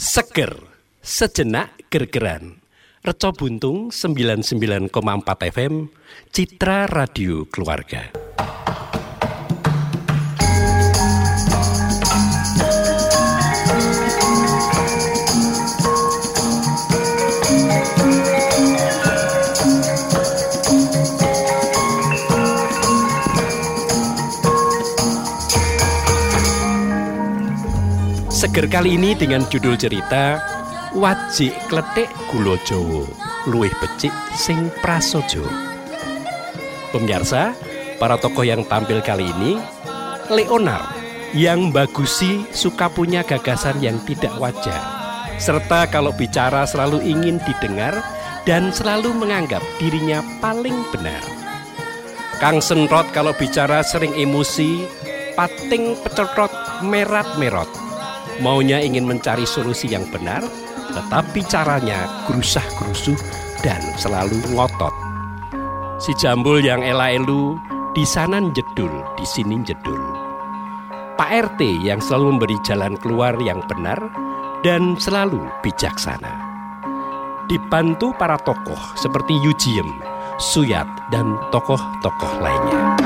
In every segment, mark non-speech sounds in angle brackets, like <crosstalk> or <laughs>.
Seger, sejenak gergeran. Reco Buntung 99,4 FM, Citra Radio Keluarga. Seger kali ini dengan judul cerita Wajik Kletik Gulo Jowo Luwih becik sing prasojo Pemirsa, para tokoh yang tampil kali ini Leonard yang bagusi suka punya gagasan yang tidak wajar serta kalau bicara selalu ingin didengar dan selalu menganggap dirinya paling benar. Kang Senrot kalau bicara sering emosi, pating pecetrot merat-merot maunya ingin mencari solusi yang benar, tetapi caranya gerusah-gerusuh dan selalu ngotot. Si jambul yang ela-elu di sana jedul, di sini jedul. Pak RT yang selalu memberi jalan keluar yang benar dan selalu bijaksana. Dibantu para tokoh seperti Yujiem, Suyat, dan tokoh-tokoh lainnya.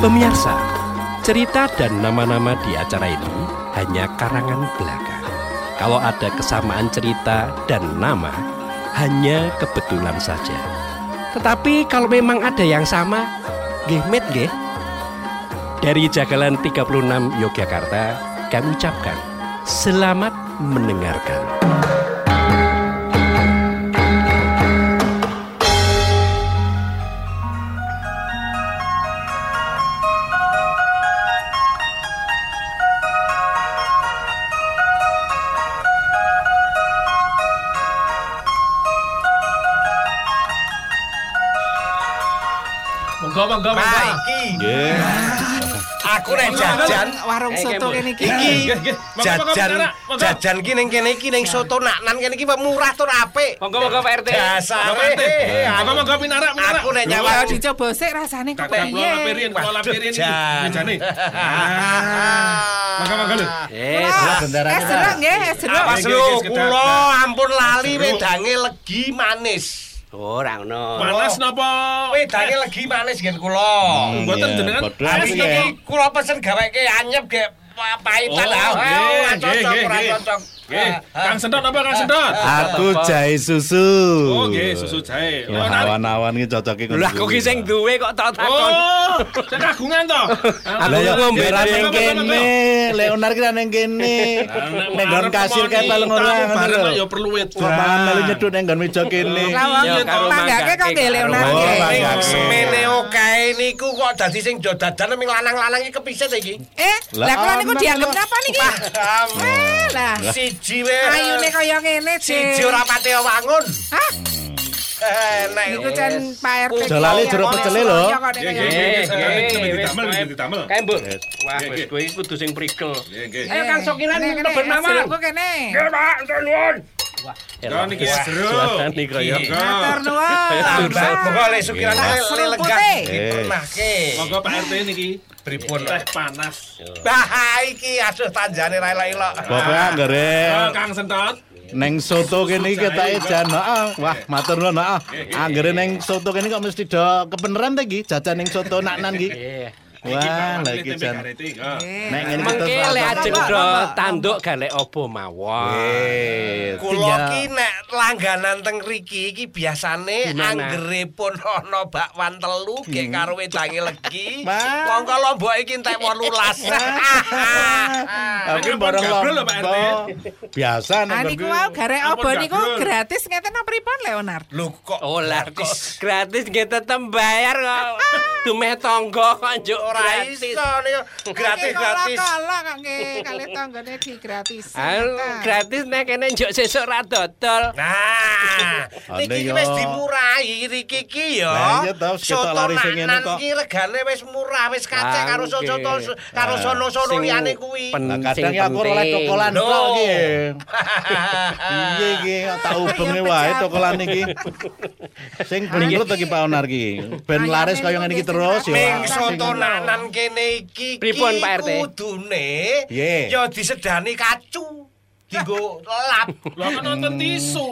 Pemirsa, Cerita dan nama-nama di acara ini hanya karangan belaka. Kalau ada kesamaan cerita dan nama, hanya kebetulan saja. Tetapi kalau memang ada yang sama, nggih met nggih. Dari Jagalan 36 Yogyakarta, kami ucapkan selamat mendengarkan. Aku nek jajan warung soto kene iki. nggih. Monggo, monggo, jajan jajan ki ning kene iki ning soto naknan kene iki murah tur apik. Monggo monggo Pak RT. Dasar. Monggo Pak RT. Monggo monggo pinarak pinarak. Aku nek Ya nyawa dicoba sik rasane kok tak kula piye. lapirin, kula lapirin. Mejane. Monggo monggo lho. Eh, Wah, bendarane, Es jeruk nggih, es jeruk. Pas lho kula ampun lali wedange legi manis. Ora ngono. Panas napa? Wedange legi manis ngen kula. Hmm, mboten jenengan. iki kula pesen gaweke anyep gek pahitan. Oh, ah, ah, ora cocok, ora. Nggih. cocok. Nggih, Ah, Kang Sentot apa Kang Sentot? Aku jahe susu. Oh, nggih, susu jahe. Ya awan-awan iki cocoke ngono. Lah kok sing duwe kok tak takon. Oh, saya kagungan. Aku Lah ya ngombe ora ning ning kene. Leonard ki ning kene. Ning nggon kasir kae paling ora ngono Bareng ya perlu wit. Kok mangan melu nyedhut ning nggon meja kene. Lah wong Ya, karo manggake kok nggih. Oh, Ning manggake. semene okae niku kok dadi sing do dadan ming lanang-lanang iki kepisit iki. Eh, Lah, kula niku dianggap napa niki? Eh, lah. Siji wae. Ayune kaya ngene, siji Dik. ora pati wangun. Hah? Eh, nek Niku jan Pak RT. Jalali jeruk pecele lho. Nek Nggih, nggih, nggih. Kae. Yes. Wah, Nggih, wis nggih. kowe kudu sing prikel. Nggih, nggih. Ayo Kang Sokiran kene, mawon. jerukku kene. Pak, nuwun. Niki seru. Suasane kroyo. Matur nuwun. Tambah pokoke le sukiran Nggih. le lenggah Putih. dipernahke. Monggo Pak RT niki. Pripun? Teh panas. Bah, iki asuh tanjane ra elok-elok. Pokoke anggere Oh, Kang Sentot. ning soto kene iki ketake jan heeh. Wah, matur nuwun heeh. Anggere ning soto kene kok mesti do kebeneran ta iki jajan ning soto naknan iki. Wah, lah iki jan. Nek ngene iki Mengke terus lek rasa- ajeng do tanduk galek opo mawon. Kula ki nek langganan teng riki iki biasane anggere pun ana bakwan telu ge karo wedange legi. Mongko lombok iki entek 18. Aku Ampun, bareng RT. lombok. Biasa ning niku wae garek obo niku gratis ngeten apa pripun Leonard? Lho kok Oh kok gratis nggih tetep bayar kok. <laughs> Dumeh tangga kok njuk ora gratis. iso niku <laughs> gratis gratis. Kala kok nggih kali tanggane di gratis. Gratis nek kene njuk sesuk ra dodol. Nah, niki wis dimurahi riki iki ya. Iya Soto lari sing ngene naknan kok. iki regane wis murah, wis kacek karo soto karo Ah, sono-sono liyane kuwi. kadang ya aku oleh penting. cokolan kok iki. Piye <laughs> iki tak ubenge wae cokolan iki. Sing blingkrut iki Pak Onar iki. Ben Ayam laris ini kaya ngene iki terus ya. Sing- soto nanan kene iki Pripun, Pak RT? kudune ya disedani kacu. dienggo lap. <laughs> Lah kan nonton tisu.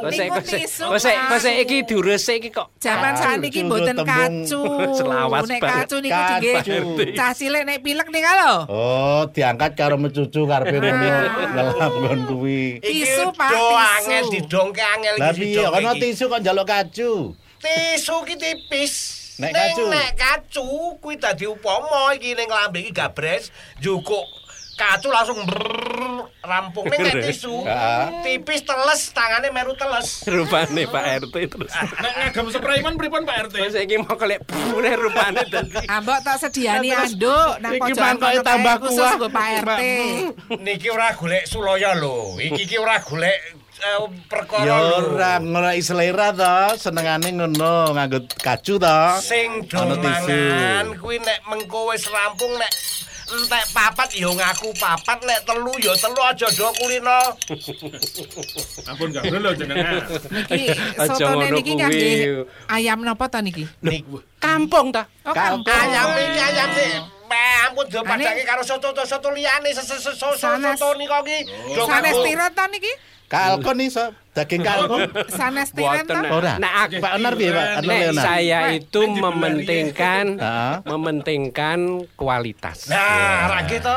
Tisu, Pak. iki diurus iki kok. Zaman saniki mboten kacu. <laughs> Selawas Nek kacu niku tinggi. Kacu. Cah cilik nek pilek nih kalau. Oh, diangkat karo mecucu karepe rene ngelap nggon kuwi. Tisu, Pak, do tisu. angel didongke angel Lah iki piye didongke kono tisu kok njaluk kacu? Tisu ki tipis. Nek kacu? Nek kacu kuwi dadi upama iki ning lambe iki gabres njukuk kacu langsung rampung ning nek tisu tipis teles tangane meru teles. Rupane Pak RT terus. Nek ngagem sprayman pripun Pak RT? Kok saiki mau kelek pune rupane dadi. Ambok tak sediani anduk nang Iki pojokan mangkoke kono tambah kuah. Pak RT. Niki ora golek sulaya lho. Iki ki ora golek perkara Ya ora ngono selera to, senengane ngono nganggo kacu to. Sing do mangan kuwi nek mengko wis rampung nek entek papat ya ngaku papat nek telu ya telu aja do kulino. <laughs> Ampun gak lho jenengan. Niki sotone niki kangge ayam napa to niki? Nik Kampung ta? Oh, Kampung. ayam iki ayam sih. Ampun do padake karo soto-soto liyane soto Sanes. soto niko ki. do Sanes tiro to niki? Kalkon iso, daging kalkon. Sanes tiren. Ora. Nek aku Pak Onar piye, Pak? Nek saya itu mementingkan <laughs> Heeh. mementingkan kualitas. Nah, ra gitu.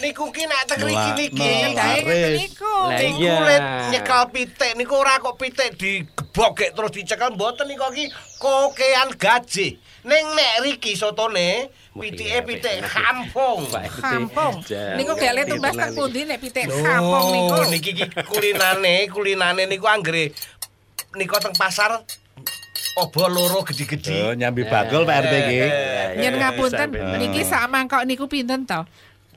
Niku ki nek teng mriki niki. no. Dae ngeten Laris. niku. Lah, Niku iya. nyekel pitik niku ora kok pitik digebok gek terus dicekel mboten niku ki kokean gaji. Ning nek riki sotone pitike pitik kampung. Kampung. Niku gak le tumbas teng pundi nek pitik kampung niku. Loh, niki ki kulinane, kulinane niku anggere niku teng pasar obo loro Oh, gede-gede. nyambi bakul Pak RT iki. Yen ngapunten sampe- niki sak mangkok niku pinten to?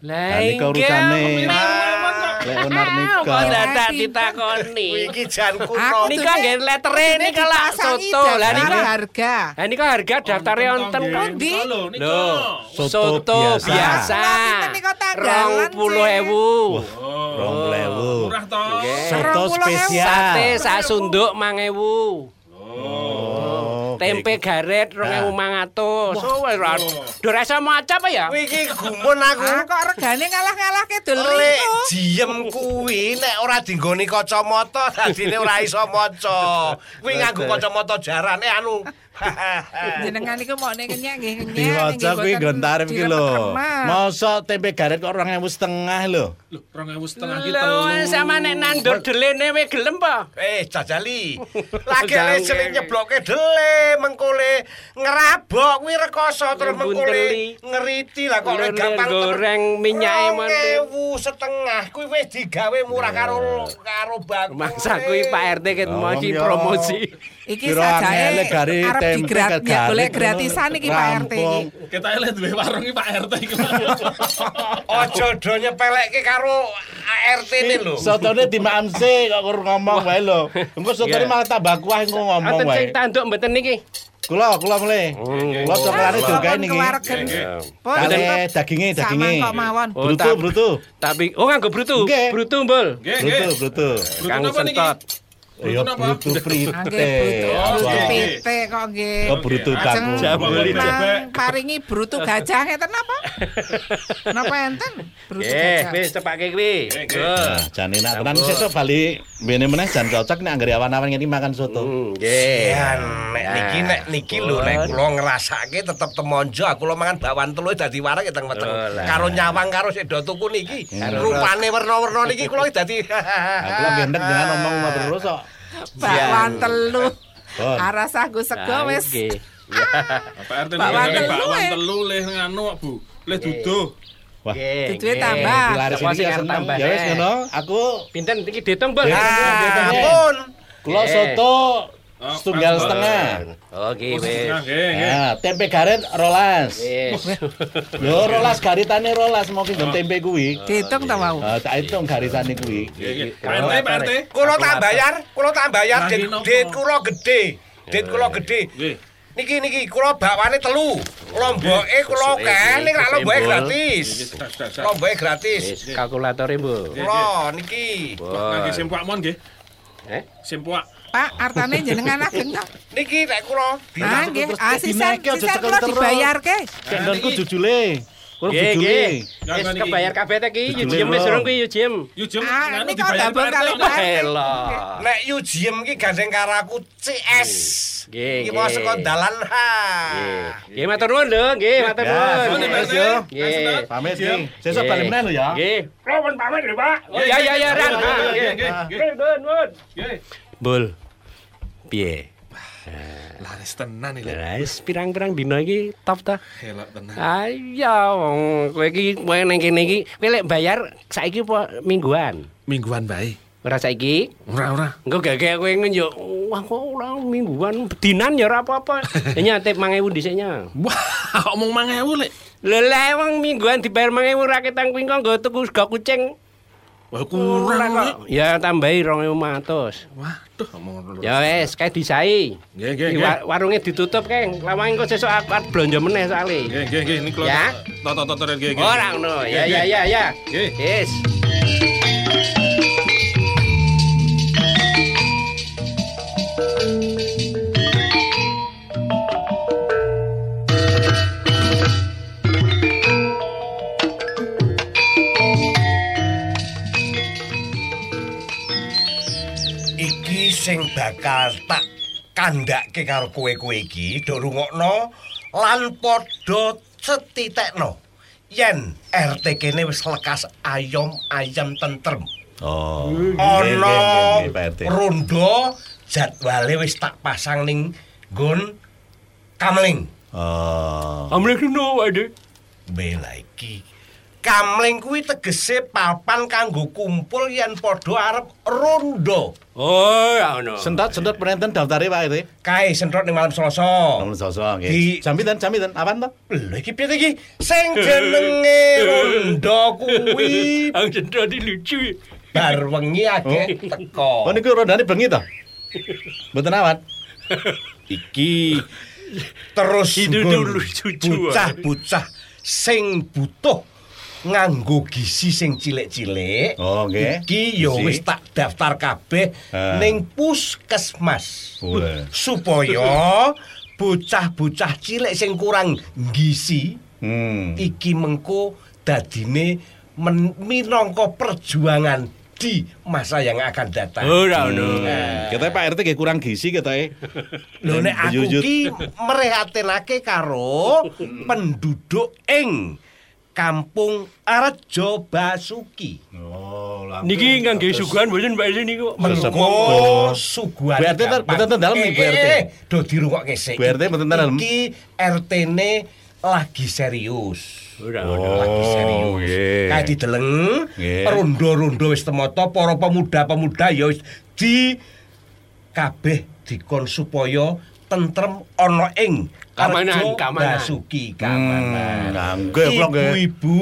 Lah niku iki urusane. aku Lek Onar Kok dadak ditakoni. Iki jan kuno. Nika nggih letere Ini nika lah dipasangi soto. Lah nika harga. Lah nika harga daftare wonten kok. Pundi? Lho, niku. Soto biasa. Rong puluh ewu. Oh, Rong murah to. Nggih. Soto 20.000. spesial. Sate sak sunduk mang ewu. Oh, Tempe garet rong ewu mang atus. Oh, wis ra. Do rasa maca apa ya? Kuwi iki gumun aku. Ah kok regane ngalah-ngalahke dol Lek niku. jiem kuwi nek ora dinggoni kacamata <laughs> dadine ora iso maca. Kuwi nganggo kacamata jarane anu. <laughs> Jenengan niku mau nek kenyek nggih kenyek. Diwaca kuwi nggon tarif iki lho. Mosok tempe garet kok 2000 setengah lho. Lho, 2000 setengah ki Lho, sama nek nandur delene we gelem apa? Eh, jajali. <laughs> Lagi sering nyebloke dele, mengkole ngerabok kuwi rekoso terus mengkole ngeriti lah kok gampang goreng minyake ewu setengah kuwi wis digawe murah karo karo baku. Mangsa kuwi Pak RT ket yo. promosi. Iki sajake arep tempe digrat garet golek gratisan iki Pak RT iki. Kita eleh duwe warung iki Pak RT iki. <laughs> Ojo do nyepelekke karo ART ini lho. Sotone dimaamse kok kur ngomong wae lho. Engko sotone Iya. malah tambah kuah engko ngomong Aten sing wae. tanduk mboten niki. Kula kula mulai. Kula cokelane Ah, dogae sampun niki. kewaregen. Pun Kale daginge daginge. mangkok mawon. Oh, Brutu brutu. Tapi oh nganggo brutu. Brutu mbul. Brutu brutu. Kang niki? sentot. Ya brutu nggih. pitik kok nggih. Oh. Jambul itu. Mang paringi brutu gajah ngeten napa? Napa enten? Brutu Eh, gajah. wis cepake kuwi. Nggih. Go. Nah, jan enak tenan sesuk bali bene meneh jan cocok nek anggere awan-awan ngene makan soto. Hmm, nggih. Nek niki nek niki lho nek kula ngrasake tetep temonjo aku lo mangan bakwan telu dadi wareg teng weteng. Oh. Karo nyawang karo sik do tuku niki. Rupane werna-werna niki kula dadi Aku enek jangan ngomong ngomong terus kok. Bakwan telu. Bon. Aras aku sego Nah, wis. Pak RT Bakwan telu, bakwan eh. telu leh nganu Bu. Leh duduh. Wah. Duduhe tambah. Sapa sing tambah, Ya wis eh? ngono, aku Pinten iki ditung, Bul? Ya. Ah, ampun. kula soto Oh, setunggal Pak. setengah. Oh, nggih Oh, wis. setengah, nggih, nggih. Nah, tempe garet rolas. Wis. <laughs> Yo rolas garitane rolas mau ki nggon tempe kuwi. Dihitung ta wau. Ah, tak hitung garisane kuwi. Nggih. Pak RT. Kula tak bayar, kula tak bayar dit kula gede. Dit kula gede. Nggih. Niki niki kula bakwane telu. Lomboke kula akeh ning lak lomboke gratis. Lomboke gratis. Wis kalkulatore, Bu. Kula niki. Nggih, simpuak mon nggih. Eh? Simpuak. Pak, artane jenengan ageng <laughs> to. Niki nek kula Ah, nggih. Ah, sisen cekel kula terus. dibayarke. Kendonku jujule. Nggih, jujule. Wis kebayar kabeh ta ki, Yujem wis urung ki Yujem. Ah, kok dibayar kali. Elah. Nek ki gandeng karo aku CS. Nggih, Iki mau saka dalan ha. Nggih. Matur nuwun lho, nggih matur nuwun. Nggih. Pamit ki. Sesuk balik meneh lho ya. Nggih. Pamit lho, Pak. Oh ya ya Ran. Nggih, nggih, nggih. nggih, nggih. Nggih, nuwun nuwun. Nggih. Bul. Piye? Laris tenan iki. Wis pirang-pirang dina iki top ta. Elok tenan. Ayo, wong kowe iki kowe ning kene iki kowe lek bayar saiki apa mingguan? Mingguan bae. Ora saiki. Ora ora. Engko kowe ngono yo wah kok ora mingguan bedinan ya ora apa-apa. <laughs> Ya nyatip 5000 dhisiknya. Wah, <laughs> omong 1000 lek. Lha wong mingguan dibayar 5000 ra ketang kuwi kok nggo tuku sego kucing. Wah, kurang kok. Ya tambahi 2500. Waduh, loro. Ya wis, kae disai. Nggih, nggih, nggih. wa- Warunge ditutup, Keng. Lawang engko sesuk aku arep blonjo meneh soalé. Nggih, nggih, nggih, niku Ya. Toto-toto nggih, nggih. Ora ngono. Ya ya ya ya. Nggih. Sing bakal tak kandhake karo kowe-kowe iki do rungokno lan padha cetitekno. Yen RT kene wis lekas ayom-ayam tentrem. Oh. Ana rondo jadwale wis tak pasang ning nggon kamling. Oh. Amle kena wae. Bela iki kamling kuwi tegese papan kanggo kumpul yen padha arep rondo. Oh, ya ngono. Sentot-sentot penenten daftare Pak RT. Kae sentrot ning malam Selasa. Nomor sosok nggih. Di- Jam pinten? Jam pinten? Apaan to? Lho iki piye to iki? Sing jenenge rondo kuwi <laughs> Ang di lucu. bar wengi akeh teko. Oh niku rondane bengi to? Mboten awat. iki terus dulu bocah-bocah sing butuh nganggo gizi sing cilik-cilik. Oh, nggih. Iki ya wis tak daftar kabeh Ah. ning puskesmas. Wah. Supaya <laughs> bocah-bocah cilik sing kurang gizi Hmm. iki mengko dadine minangka perjuangan di masa yang akan datang. Ora ngono. Kita Pak RT nggih kurang gizi ketoke. Lho nek aku ki mrehatinake karo <laughs> penduduk ing Kampung Arjo Basuki. Oh. Niki ngangge suguhan mboten Pak Isi niku. Mengko suguhan. Bu RT ter- gampang. betul dalam nih, Bu Eh, RT. eh, Do dirungokke sik. Bu RT betul dalam. Iki RT-ne lagi serius. Ora Oh, ngono. lagi serius. nggih. Kayak dideleng Nggih. rondo-rondo wis temata para pemuda-pemuda ya wis di kabeh dikon supaya tentrem ana ing Kamanan. Basuki Hmm, kamanan. nggih, nggih. Ibu-ibu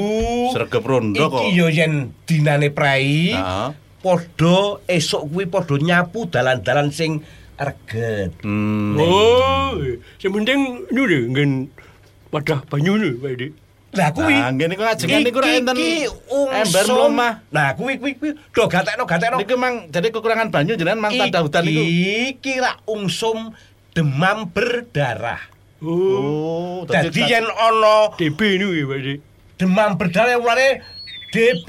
Sregep rondo kok. Iki ya yen dinane prai. Heeh. Padha esuk kuwi padha nyapu dalan-dalan sing reget. Hmm. Oh, sementing nu lho nggen wadah banyu lho Pak Edi. Lah kuwi Nah, nggih niku ajengan niku ra enten Iki ember mlumah. Nah, kuwi kuwi kuwi do gatekno gatekno. Niku mang jadi kekurangan banyu jenengan mang tanda hutan niku. Iki ra ungsum demam berdarah. Oh, Dadi yen ana DB niku ya Pak demam berdarah mulane DB,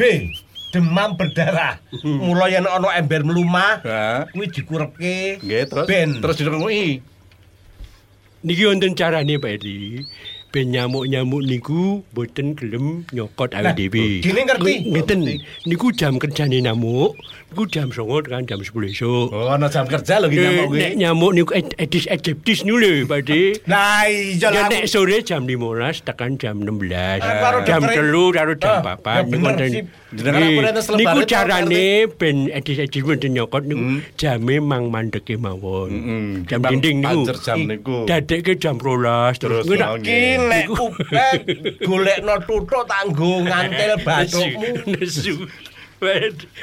demam berdarah. Mula yen ana ember mlumah, kuwi dikurepke Nggih, terus ben. terus dirunguki. Niki wonten carane Pak Edi. Ben nyamuk-nyamuk niku boten gelem nyokot awake dhewe. gini ngerti? Ngeten. Niku jam kerjane nyamuk, niku jam 09.00 tekan jam 10 esuk. Oh, ana jam kerja lho Eh, nyamuk nek kuwi. nyamuk niku ed- edis ediptis niku lho Pak. Nah, iya Ya nek sore jam 15 tekan jam 16. Ah, karo jam dokter- 3 karo jam Ah, 4. ya bener sih. Jenengan apa nek Niku tau, carane ben edis-edis nyokot niku Hmm. jame mang mandeke mawon. Jam dinding niku. jam niku. Dadekke jam 12 terus Terus, ngono. oh, Iki nek upet golekno tutuk tak nggo ngantil bathukmu. Nesu.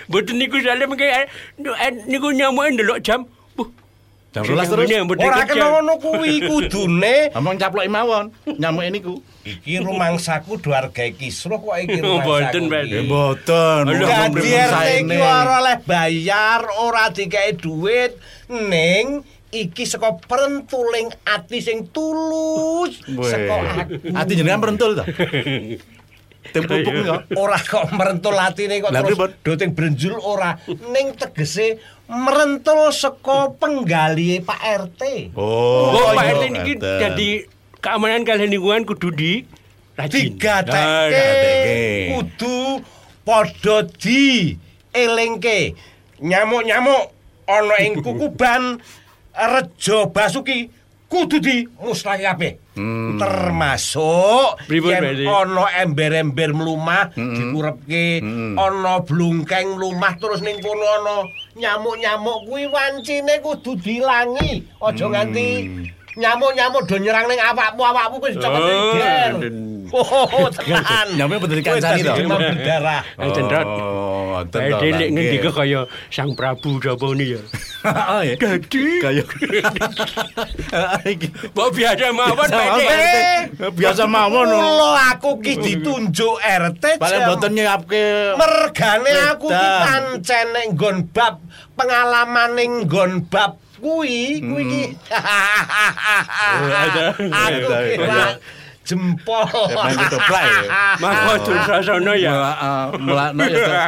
Mboten niku saleh mengke eh, niku nyamuk ndelok jam. Jam 12 terus. Mboten Ora kena ngono kuwi kudune. <laughs> Ngomong caploki mawon. Nyamuke niku. Iki rumangsaku do hargae kisruh kok iki Oh, rumangsaku. mboten. RT saene. iki ora oleh bayar, ora dikei duit, ning iki saka prentuling ati sing tulus saka. Ati jenengan perentul to? <laughs> Pupuk kok. ora kok merentul atine kok terus doting brenjul ora ning tegese merentul saka penggalihe Pak RT. Oh, Oh, Pak RT ini ngoten. jadi keamanan kalian lingkungan kudu di rajin. digatekke. kudu padha di elingke nyamuk-nyamuk ana ing kukuban rejo basuki kudu di musnahi kabeh termasuk Pripun, yen ana ember-ember mlumah dikurepke ana blungkeng mlumah terus ning kono ana nyamuk-nyamuk kuwi wancine kudu dilangi. Aja nganti nyamuk-nyamuk do nyerang ning awakmu awakmu wis cepet Oh, geger Oh, <laughs> tenan. Nyamuk bener dikancani Kowe to? demam <laughs> berdarah. Cendrat. Oh, RT lek Pak. ngendika kaya Sang Prabu sapa ni ya. <laughs> Oh, ya. Dadi. Mbok biasa mawon Biasa Pak mawon. Biasa. Mula aku ki ditunjuk RT Paling mboten nyiapke mergane aku ki pancen nggon bab pengalaman ning nggon bab kuwi kuwi ki <laughs> ada. aku kira jempol main ketoprak <laughs> ya. Maka Dursasana ya. Mula mulakno ya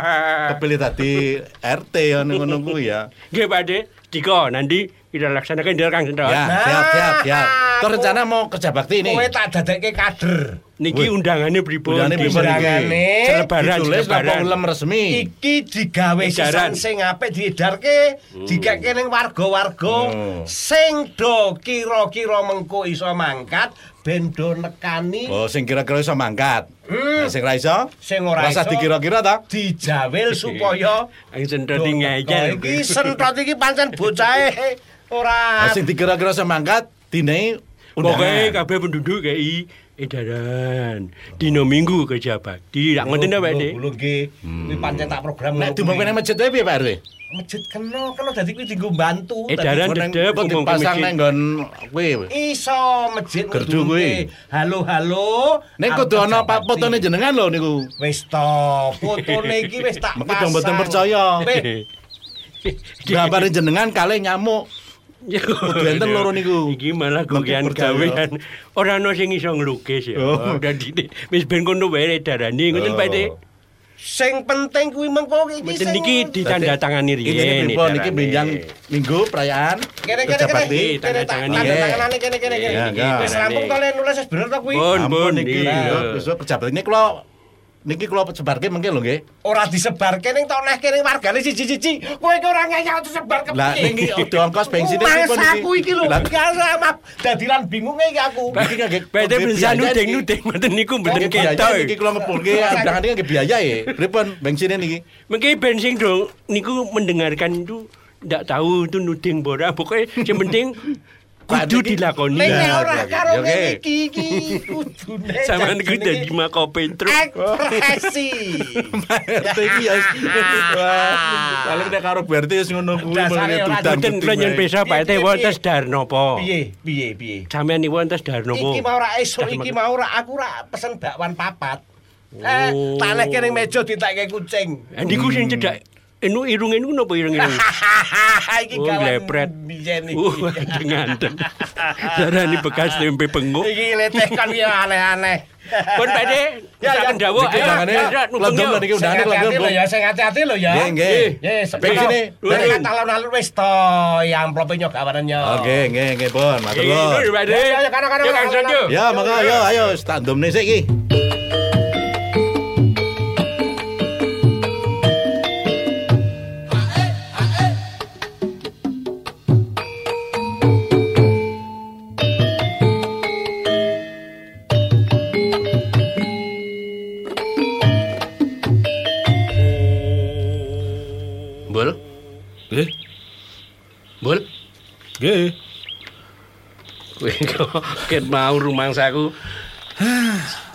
kepilih tadi RT ya ngono kuwi ya. Nggih Pak RT, dika nanti kita laksanakan di Kang Cendrat. Ya, siap siap siap. Kau rencana mau kerja bakti ini? kowe tak dadekke kader Niki Wih. undangannya pripun? Undangannya Di- pripun iki? Undangane Selebaran, Ditulis napa selebaran. ulem resmi? iki digawe sisan sing apik diedarke dikeke ning warga-warga Hmm. sing do kira-kira mengko iso mangkat ben do nekani Oh, sing kira-kira iso mangkat. Hmm. Nah, sing ra iso? Sing ora iso. dikira-kira ta? dijawel <laughs> supaya do iki ngeyel. iki sentot iki pancen bocahe <laughs> ora Nah, sing dikira-kira iso mangkat dinai Pokoknya undangan. kabeh penduduk KI edaran dino minggu kerja bakti. Tak ngoten ta Pak RT? Belum nggih. Kuwi pancen tak program. Nek nang kuwi. masjid wae piye Pak RW? masjid kena kena dadi kuwi dienggo bantu. Edaran dedep ke dipasang masjid. nang nggon kuwi. Iso masjid Gerdu kuwi. Halo halo. Ning kudu ana pak fotone jenengan lho niku. Wis to, fotone iki wis tak pasang. dong mboten percaya. Gambare <laughs> jenengan kalih nyamuk. Benten oh, <laughs> loro niku. Iki malah gugian gawean. Ora ono sing iso nglukis ya. Oh. Udah dite. Wis ben kono wae darani ngoten oh. Pak Sing penting kuwi mengko iki sing Mboten niki ditandatangani riyen. Iki pripun niki brinjang minggu perayaan. Kene-kene kene. Tanda tangani kene kene kene. Wis rampung to nulis wis bener to kuwi. Ampun niki. Besok pejabat ini kalau niki kula sebarke mengke lho nggih. Ora disebarke ning tok neh kene wargane siji-siji. Kowe iki ora ngeyel disebar ke Lah niki udah ongkos bensin Masa aku iki lho, biasa mak dadilan bingunge iki aku. iki nggih Pak RT bensan nudeng-nudeng mboten niku mboten ketok. Iki kula ngepulke undangan iki biaya ya. Pripun bensinnya niki? Mungkin bensin dong, niku mendengarkan itu ndak tahu itu nuding bora. Pokoknya yang penting kudu dilakoni. Ning Iya, ora iya, karo iya, oke. ngene iki iki kudune. Sama niku jajane dadi iki mako Petro. ekspresi. RT iki ya. Wah, paling nek karo BRT wis ngono kuwi dudan. Mboten kula nyen pesa Pak Piye, wonten sedar napa? Piye piye piye. Sampeyan niku wonten sedar napa? Iki mau ora esuk iki mau ora aku ora pesen bakwan papat. Eh, Oh. tak lek kene meja ditekke kucing. Eh, Niku sing cedak enu irung enu napa irung-irung? <laughs> iki Oh, gawan lepret. biyen iki. Uh, Darani <laughs> bekas tempe penguk. Iki leteh kan ya aneh-aneh. Pun Pak RT, Ya, ya. saken dawuh. Niki undangane lho niki Sing undangane lho ya, sing hati-hati lho ya. Nggih, nggih. Nggih, Ping sini. Dari kata alun-alun wis to, yang amplopnya nyogawanannya. Oke, nggih nggih pun, matur Ini nuwun. Ya, ya, kana, Ya. Ya, maka ayo ayo tak ndumne sik iki. Nggih. Kowe kok ket mau rumangsaku.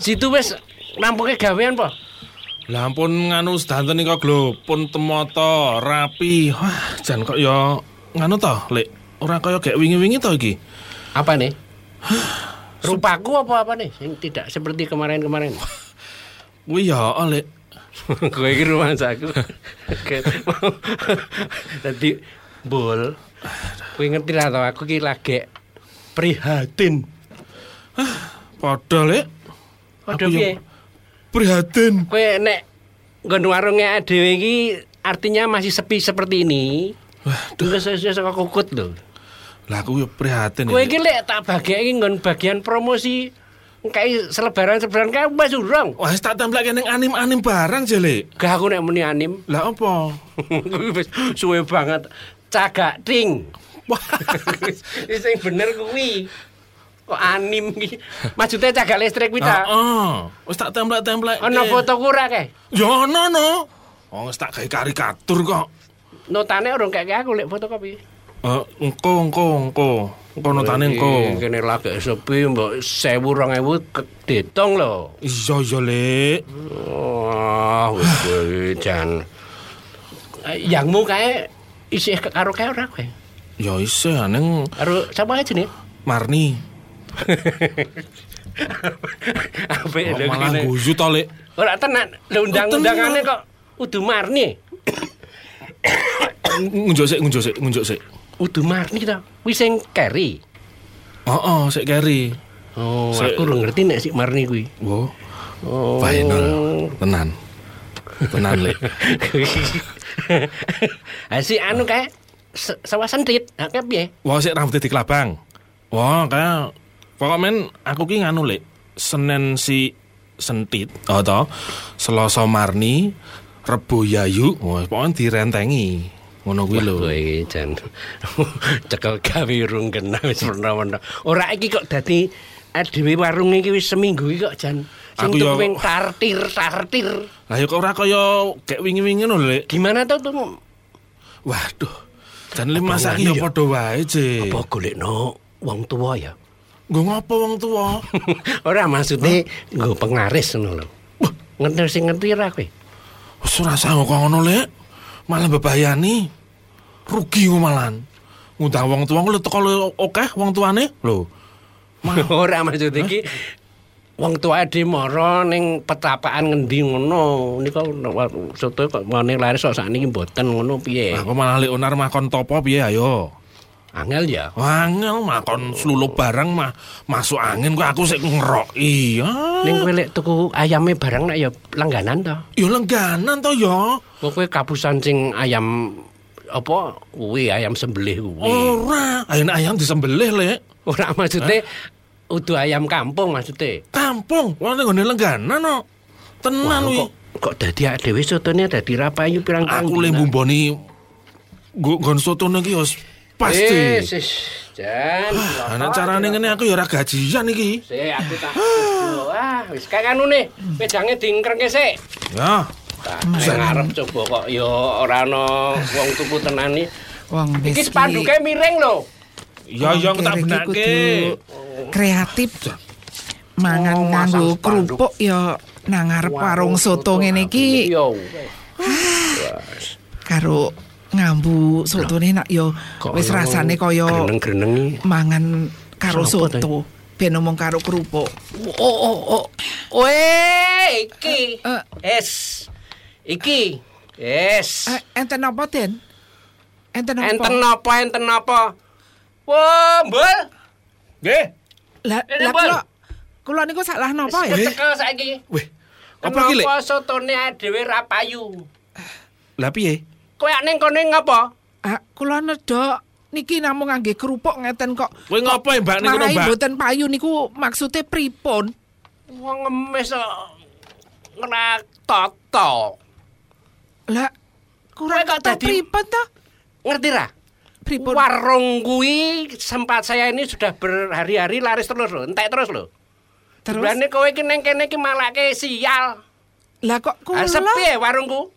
Situ wis nampuke gawean po. Lah ampun nganu sedanten kok lho, pun temoto, rapi. Wah, jan kok ya nganu to, Lek. Ora kaya gek wingi-wingi to iki. Apa nih? Rupaku apa apa nih? Yang tidak seperti kemarin-kemarin. <laughs> Kuwi ya, Lek. <laughs> Kowe iki rumangsaku. <laughs> Dadi bol. Kowe ngerti lah tau aku ki lagi prihatin. Padha, Lek. Padha Aku piye? ya- prihatin. Kowe nek nggon warunge dhewe iki artinya masih sepi seperti ini. Waduh, saya saka kukut lho. Lah aku yo prihatin. Kowe iki. lek tak bageke nggon bagian promosi kayak selebaran-selebaran kae wis urung. Wah, tak templake ning anim-anim barang jelek. Gak aku nek muni anim. Lah apa? <laughs> Kuwi wis suwe banget. Cagak ting. <laughs> Wis sing bener kuwi. Kok anim iki? Maksudnya cagak listrik kuwi ta. heeh. Wis tak templek-templek. Ana fotoku ra kae. Ya ono no. Oh, wis tak gawe karikatur kok. Notane urung kayak aku lek fotokopi. Eh, engko engko engko. Engko notane engko. Kene lagi sepi mbok 1000 2000 ke- ditong lho. Iya iya, Lek. Wah, wis jan. Eh, Yangmu kae isih karo kae ora kowe? Ya isih ning Karo sapa aja nih? Marni. Apik Kok lho malah guyu to, Lek. Ora tenan. Undang-undangane kok udu marni. Ngunjuk sik, ngunjuk sik, ngunjuk sik. Udu marni ta. Kuwi sing keri. Heeh, sik keri. Oh, Sik. aku ora ngerti nek sik marni kuwi. Wo, Oh. final. Tenan. Tenan, Lek. <laughs> Ha si anu kae se- sawah sentit. Ha kae piye? Wah, sik rambutnya dikelabang. Wah, kayak pokoknya men aku ki nganu lek Senin si sentit, oh toh, Selasa Marni, Rebo Yayu, wah pokoknya direntengi. Ngono kuwi lho. Kowe iki jan <laughs> cekel gawe urung kena wis pernah-pernah. Ora iki kok dadi dhewe warung iki wis seminggu iki kok jan. Sing Aku ya- ping tartir tartir. Lah ya kok ora kaya kayak wingi-wingi ngono lek. Gimana tuh tuh? Waduh. Jan lima nganu ya ya? padha wae, Cik. Apa golekno wong tua ya? Nggo ngopo wong tuwa? <laughs> Ora maksudnya nggo pengaris ngono lho. Ngerti sing ngerti ora kowe? Wis ora sanggo kok ngono lek. Malah bebayani. Rugi kok malan. Ngundang wong tuwa lho teko akeh wong tuane. Lho. <laughs> Ora maksud iki wong tua di moro ning petapaan ngendi ngono nika soto kok mene laris kok sakniki mboten ngono piye Aku malah lek onar makon topo piye ayo. angel ya Wangel makon slulup barang mah masuk angin kok aku sik ngerok. Iya. ning kowe lek tuku ayame barang nek ya langganan to Ya lengganan to ya. kok kowe kapusan sing ayam apa kuwi ayam sembelih kuwi Ora, ayam ayam disembelih lek. ora maksudnya udu ayam kampung maksudnya Kampung, wong ning nggone lengganan no. Tenan Wah, wi. kok kok dadi awake dhewe sotone dadi rapayu pirang-pirang Aku le dina. mbumboni nggo nggon soto iki wis pasti. Wis, wis. Jan. Ana carane ngene aku ya ora gajian iki. Sik, aku tak. Wah, wis kayak anu nih. Pedange diingkrengke sik. Ya. Tak ngarep coba kok ya ora ana wong tuku tenan iki. Wong Iki spanduke miring lho. Ya ya aku tak benake. kreatif. Mangan Oh, nganggo spanduk. kerupuk ya nang ngarep warung soto ngene iki <sighs> karo ngambu sotone nak yo wis rasane kaya greneng-greneng. mangan karo soto. Ben ngomong karo kerupuk. Oh oh oh. Weh, iki. Eh. Es. Iki. Es. Eh, enten apa, Den? Enten apa? Enten napa enten napa? Wah, mbul. Nggih. Lah, Ini, lah Bol. kula kula niku salah napa ya? Cekel saiki. Weh. Apa iki, Lek? Kenapa sotone dhewe ra payu? Lah piye? Kowe ning kene ngapa? Ah, kula nedok niki namung ngangge kerupuk ngeten kok. Kowe ngopo ya, Mbak, niku, Mbak? mboten payu niku maksude pripun? Wong ngemis kok ngrak toto. Lah kurang kok pripun to? Ngerti ra? Pripun? Warung kuwi sempat saya ini sudah berhari-hari laris terus lho, entek terus lho. Terus Berani kowe iki ning kene iki malake sial. lah kok Ah, kula sepi ya warungku.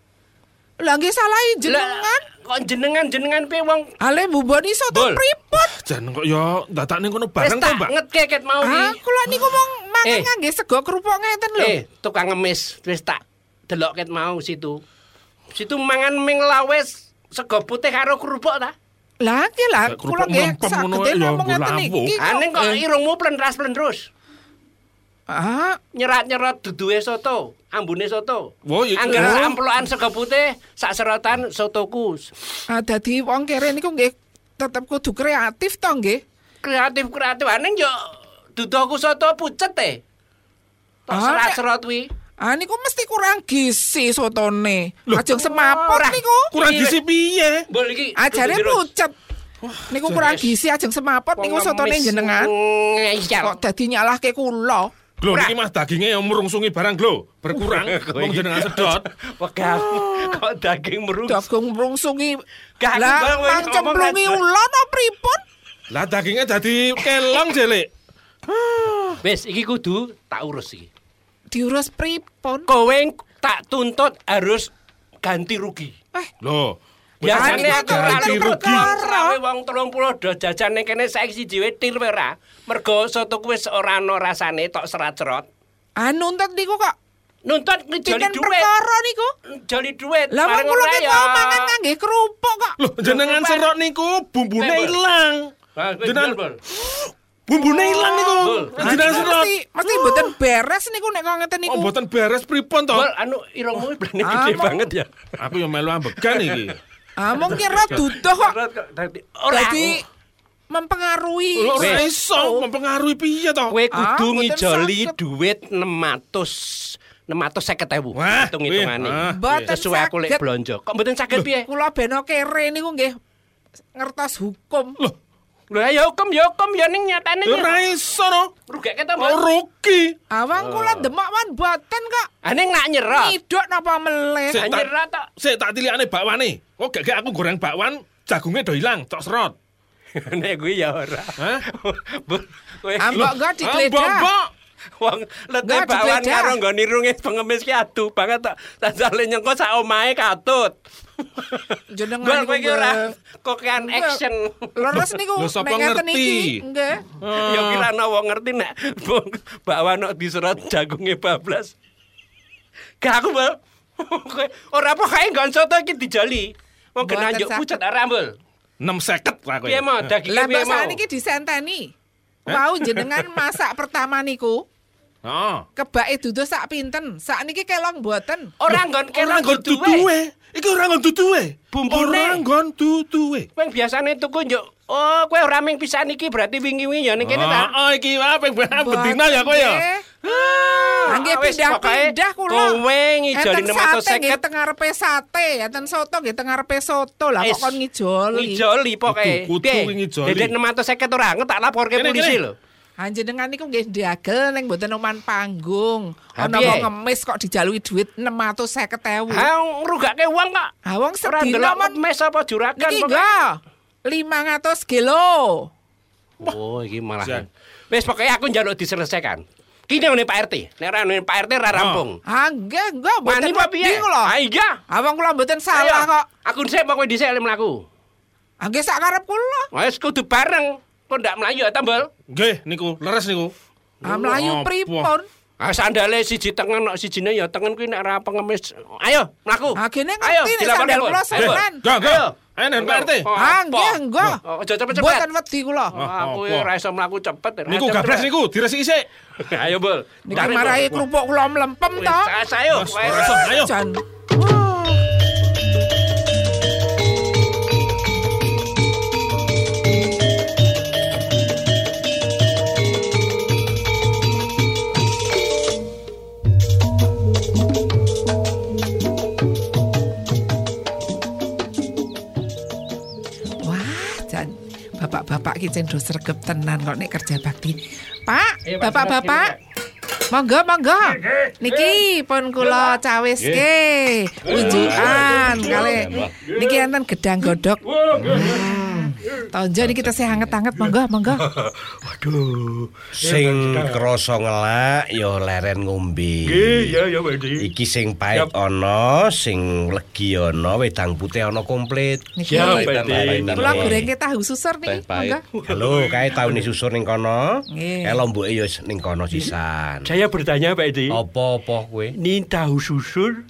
lah nggih salah Lah, jenengan. Kok jenengan-jenengan piye wong Ale buboni soto Bol. pripun? Jan kok ya dadak ning kono wis bareng to, Mbak? ket mau Ah, iki. kula niku mong mangan Eh. ngangge sego kerupuk ngeten lho. Eh, tukang ngemis wis tak delok ket mau situ. Situ mangan ming lawes sego putih karo kerupuk ta? Lah nggih lah kula nggih saged ngomong ngeten lawuh. iki. kok. Eh, irungmu plendras-plendrus. Ah, Nyerat-nyerat duduhe soto, ambune soto. Oh, iya. Angger Oh. amplokan sego putih, sak serotan sotoku. ah dadi wong kere niku nggih tetep kudu kreatif to nggih. Kreatif-kreatif aneh yo duduhku soto pucet e. Tok Ah, serat nek- serot wi. Ah niku mesti kurang gizi sotone. Ajeng semaput niku. Kurang gizi piye? Mbok iki Ajare dirus. pucet. Niku kurang gizi ajeng semaput niku sotone jenengan. Kok dadi nyalahke kula. Glo niki Mas dagingnya yang merungsungi barang glo, berkurang. <laughs> Wong jenengan sedot. <laughs> Wegah kok daging merung. Dagung mrungsungi. Gak, aku Lah baru mang ngomong cemplungi aja. ula no pripun? Lah dagingnya jadi kelong jelik. Wis iki kudu tak urus iki. Diurus pripun? Kowe tak tuntut harus ganti rugi. Loh, Biasane Anu, aku kok ganti rugi. perkara? Kowe wong 30 do jajan ning kene saiki siji wae tir ora. Mergo soto wis ora ana rasane tok serat-serot. Anu entet niku kok Nuntut ngejoli duit. perkara niku. Joli duit. Lah wong bareng kula ora ki ya. mau mangan ngangge kerupuk kok. loh jenengan serot niku bumbune Tembel. ilang. Ah, kowe Jenengan. <gasps> bumbune ilang niku. Jenengan serot. Mesti mesti mboten beres niku nek kok ngeten niku. Oh, mboten beres pripun to? Bol anu irungmu berani Ah, gede banget ya. Aku yang melu ambegan iki. Ah mung kira duduh kok. Ora. Dadi mempengaruhi. Lho, ora iso mempengaruhi piye to? Kowe Ah, kudu mboten ngijoli duit 600 650.000. Wah, hitung-hitungane. ah. Sesuai aku lek blonjo. Kok mboten saged piye? Kula beno kere niku nggih ngertos hukum. Loh, Lho ya hukum ya hukum ya ning nyatane. ya. ora iso to. Rugeke to, Oh, Mbak. rugi. Awang kula demak wan boten kok. Ah ning nak nyerot. Idok napa meleh. Sik, Ah, nyerot tok. Sik tak tilikane bakwane. Oh, gak aku goreng bakwan, jagungnya do ilang, tok serot. <laughs> Nek kuwi ya ora. Hah? <laughs> Ambok gak digledah. Mbok, wong letih Nggak, bawan digledah. karo nggon nirunge pengemis ki aduh banget tok. Tasale nyengko sak omahe katut. Jenengan Gol niku kowe ki ora kokean action. Leres niku nek ngeten ngerti? iki. Nggih. Ya kira ana wong ngerti nek bakwan diserot jagunge bablas. Gak aku. Kowe ora pokoke nggon soto iki dijoli. Wong kena njuk pucet ora, Mbul. 6 seket lah kowe. Piye mau dagingnya Lah piye mau? sakniki disenteni. Mau jenengan masak pertama niku Oh. kebake duduh sak pinten. Sakniki kelong mboten. Ora nggon duduhe. duduhe. Iki ora nggon duduhe. Bumbune. Ora nggon duduhe. Kowe biasane tuku njuk Oh, kowe ora ming pisan iki berarti wingi-wingi ya ning kene ta. Oh, iki wae ping bedina ya kowe ya. Ah, Nggih wis pindah-pindah kula. Kowe ngijoli Enten sate nggih 650. teng ngarepe sate, enten soto nggih teng ngarepe soto. Lah kok kon ngijoli. Ngijoli pokoke. Kudu- ngijoli. Dedek 650 ora ngetak laporke polisi lho. Panjenengan niku nggih ndagel ning mboten oman panggung. Ana piye? wong ngemis kok dijaluki duit 650.000. Ha ngrugake wong kok. Ha wong Ora sedina men mes apa juragan niki pokoke. enggak 500 kilo. Oh, iki malah. Wis pokoke aku njaluk diselesaikan. Kini ngene Pak RT. Nek ora ngene Pak RT ora rampung. Ah nggih, enggak Mani apa piye? Ah iya. Awang kula mboten salah Ayo, kok. Aku dhisik pokoke dhisik lek mlaku. Ah nggih sak karep kula. Wis kudu bareng. Kok ndak mlayu ya, Tambel? Nggih, niku leres niku. Ah mlayu apa? pripun? Ah sandale siji tengen nok sijine ya tengen kuwi nek ora pengemis. Ayo, mlaku. Ah kene Ayo, ngerti nek sandal kula senan. Enggak, enggak. Ayo. Nen Pak RT. Oh, Ah nggih, enggak. Oh, Aja cepet-cepet. Mboten wedi kula. Oh, aku ora iso mlaku cepet. Niku gablas niku diresiki sik. Ayo, Bol. Niki marahi kerupuk kula mlempem to. ayo. Ayo. Ki cendro sregep tenan kok nek kerja bakti. Pak, Pak, bapak-bapak. Monggo, monggo. Niki pun kula cawiske. Unjukan kali. Niki enten gedang godhog. Tonjo niki tesih anget-anget monggo, monggo. <laughs> Waduh, sing krasa ngelak ya leren ngombe. ya ya Wedi. Iki sing pahit ana, sing legi ana, wedang putih ana komplit. Siap, Bedi. kula gorengke tahu susur niki, monggo. Halo, kae tau ni susur ning kono. Kae lomboke ya ning kono sisan. Saya bertanya Pak Edi. Apa-apa kowe? Ning tahu susur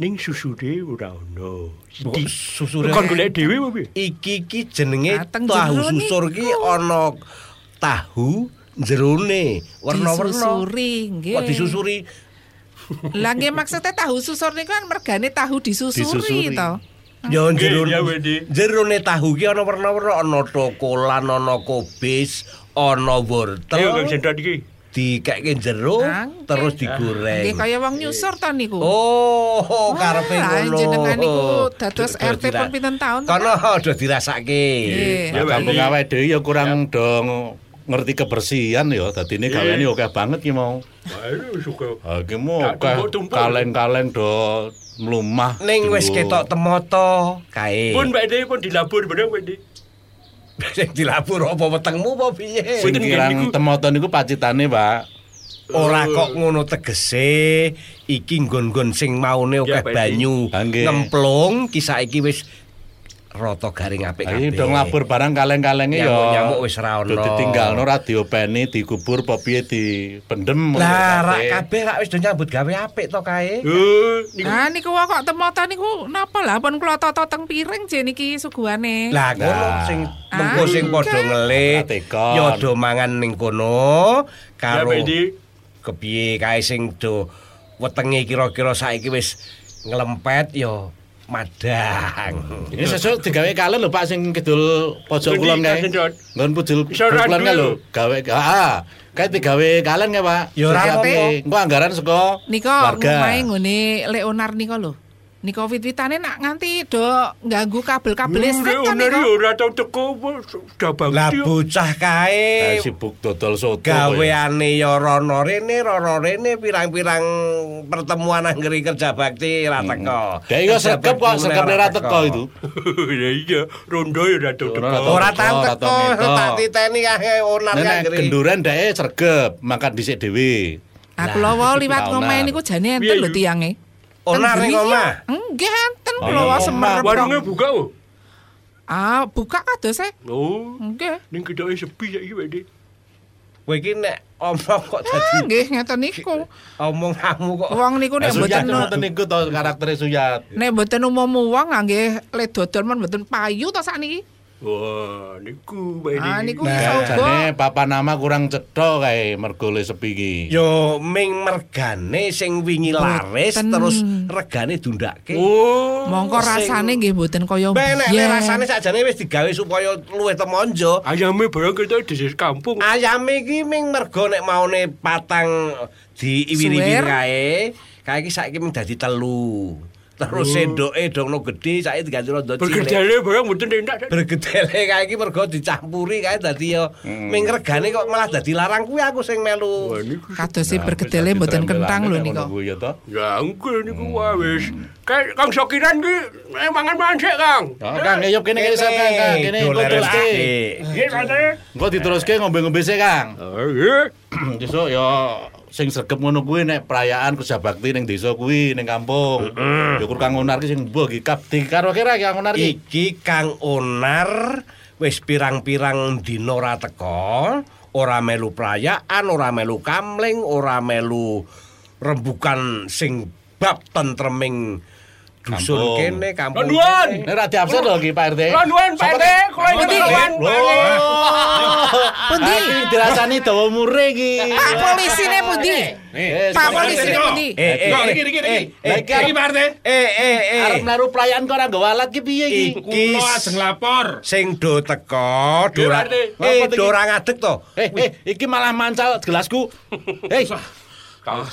ning susure ora ono. Kok susure Kon golek dhewe piye? iki iki jenenge Ah, tahu susur ki ana tahu jerone warna-warna. Disusuri, nggih. Kok disusuri? Lah nggih maksudnya tahu susur niku kan mergane tahu disusuri Disusuri. to. Ya jero Nggih, ya, Wedi. jerone tahu ki ana warna-warna ana tokolan, ana kobis, ana wortel. Ayo Kang Sendrat iki. Dikeke jero terus Nggih digoreng. kaya wong nyusur to niku. Oh, karepe ngono. jenengan niku dados Do- do RT pun pinten taun, Kono do dirasake. Nggih. Nah, kampung awake dhewe ya kurang dong ngerti kebersihan ya dadine gaweane oke banget ki mau. Ha ki mau kaleng-kaleng do mlumah. Ning wis ketok temoto kae. Pun Mbak De pun dilabur bareng Mbak. <laughs> sing dilapur apa wetengmu apa piye? Sing kirang niku. temoto niku pacitane, Pak. Ora kok ngono tegese iki nggon-nggon sing maune akeh banyu ngemplung ki saiki wis rata garing apik Ayo dong labur barang kaleng-kalenge ya. Nyamuk-nyamuk wis ra ono. Ditinggalno ra diopeni, dikubur apa piye dipendem. Lah rak kabeh. kabeh rak wis do nyambut gawe apik to kae. Eh, niku Ah kok temoto niku napa lah pun kula tata teng piring je niki suguhane. Lah ngono Nah. sing mengko sing padha ngelih Ora ya do mangan ning kono karo kepiye kae sing do wetenge kira-kira saiki wis nglempet ya madang. Ini sesuk digawe kalen lho Pak sing kidul pojok kulon kae. Nggon pujul kulon kae lho. Gawe heeh. Kae digawe kalen kae Pak. Ya ora Siap, apa-apa. eh. Engko anggaran saka warga. ngomahe ngene Leonar nika lho. Nika wit-witane nak nganti do ganggu kabel-kabel listrik kan Ora nika. ora tau teko banget. Lah ya. bocah kae sibuk dodol soto. kowe. gaweane ya rono rene rono rene pirang-pirang pertemuan anggere kerja bakti ra teko. Dek yo Kerja sekep kok, mulai ora teko itu. <laughs> Ya iya, rondo ya Ora teko. Ora Teko, tau teko, tak titeni kae onar anggere. genduren deke sregep, makan dhisik dhewe. Aku lho wae liwat ngomahe niku jane enten lho Yu? tiange. Onar ning omah. Enggih enten Oh, kula wae semerep. Warungnya buka oh. Ah, buka kadose. Oh, Nggih. ning kedoke sepi saiki Mbak De. Kowe iki nek omong kok Ah, dadi nggih ngeten niku. omong kamu kok Wong niku nek Suyat mboten ngoten niku to karaktere Suyat. nek mboten umum wong nggih le dodol men mboten payu to sakniki. Wah, niku Mbak De. Ah niku Nah, Jane papa nama kurang cetha kae mergo le sepi iki. Yo ming mergane sing wingi laris Boten. terus regane dundake. Oh, Mongko sing- rasane nggih mboten kaya nek nek biyen. rasane sakjane wis digawe supaya luwih temonjo. ayame barang kita di kampung. Ayam iki ming mergo nek maune patang diiwiri-iwiri kae, kae iki saiki ming dadi telu. Terus sendoke dongno gedhe saiki diganti rondo cilik. Bergedale barang mboten. Dak. Bergedele kae iki mergo dicampuri kae dadi yo ming regane kok malah dadi larang kuwi aku sing melu. Wah, niku Kados bergedele mboten kentang lho niku. Ya to. Ya engko niku wah wis. Kayak Kang Sokiran ki eh, mangan-mangan sik, Kang. Oh, Kang, ayo kene kene Kang, Kang, kene engko teruske. Nggih, Pak De. Engko diteruske ngombe-ngombe sik, Kang. Oh, nggih. <clears throat> Besok ya sing sregep ngono kuwi nek perayaan kerja bakti ning desa kuwi ning kampung. Ya kur Kang Onar ki sing mbok iki kapti karo kira Kang Onar ki. Iki Kang Onar wis pirang-pirang dina ora teko, ora melu perayaan, ora melu kamling, ora melu rembukan sing bab tentreming dusun kene kampung. Kene. Nek ra diabsen lho ki Pak RT. Kula nuwun Pak De, kula ingkang nuwun. Pundi? Iki dirasani dawa mure iki. Pak polisine pundi? Eh, Pak polisine pundi? Eh, eh, eh, iki, iki, iki. eh, eh, Iki Pak RT. eh, eh, eh. Arep naruh perayaan kok ora nggawa alat ki piye iki? Iki Kulo ajeng lapor. sing do teko, do ora Ngerti. eh iki? do ora ngadeg to. Eh, eh, iki malah mancal gelasku. Hei,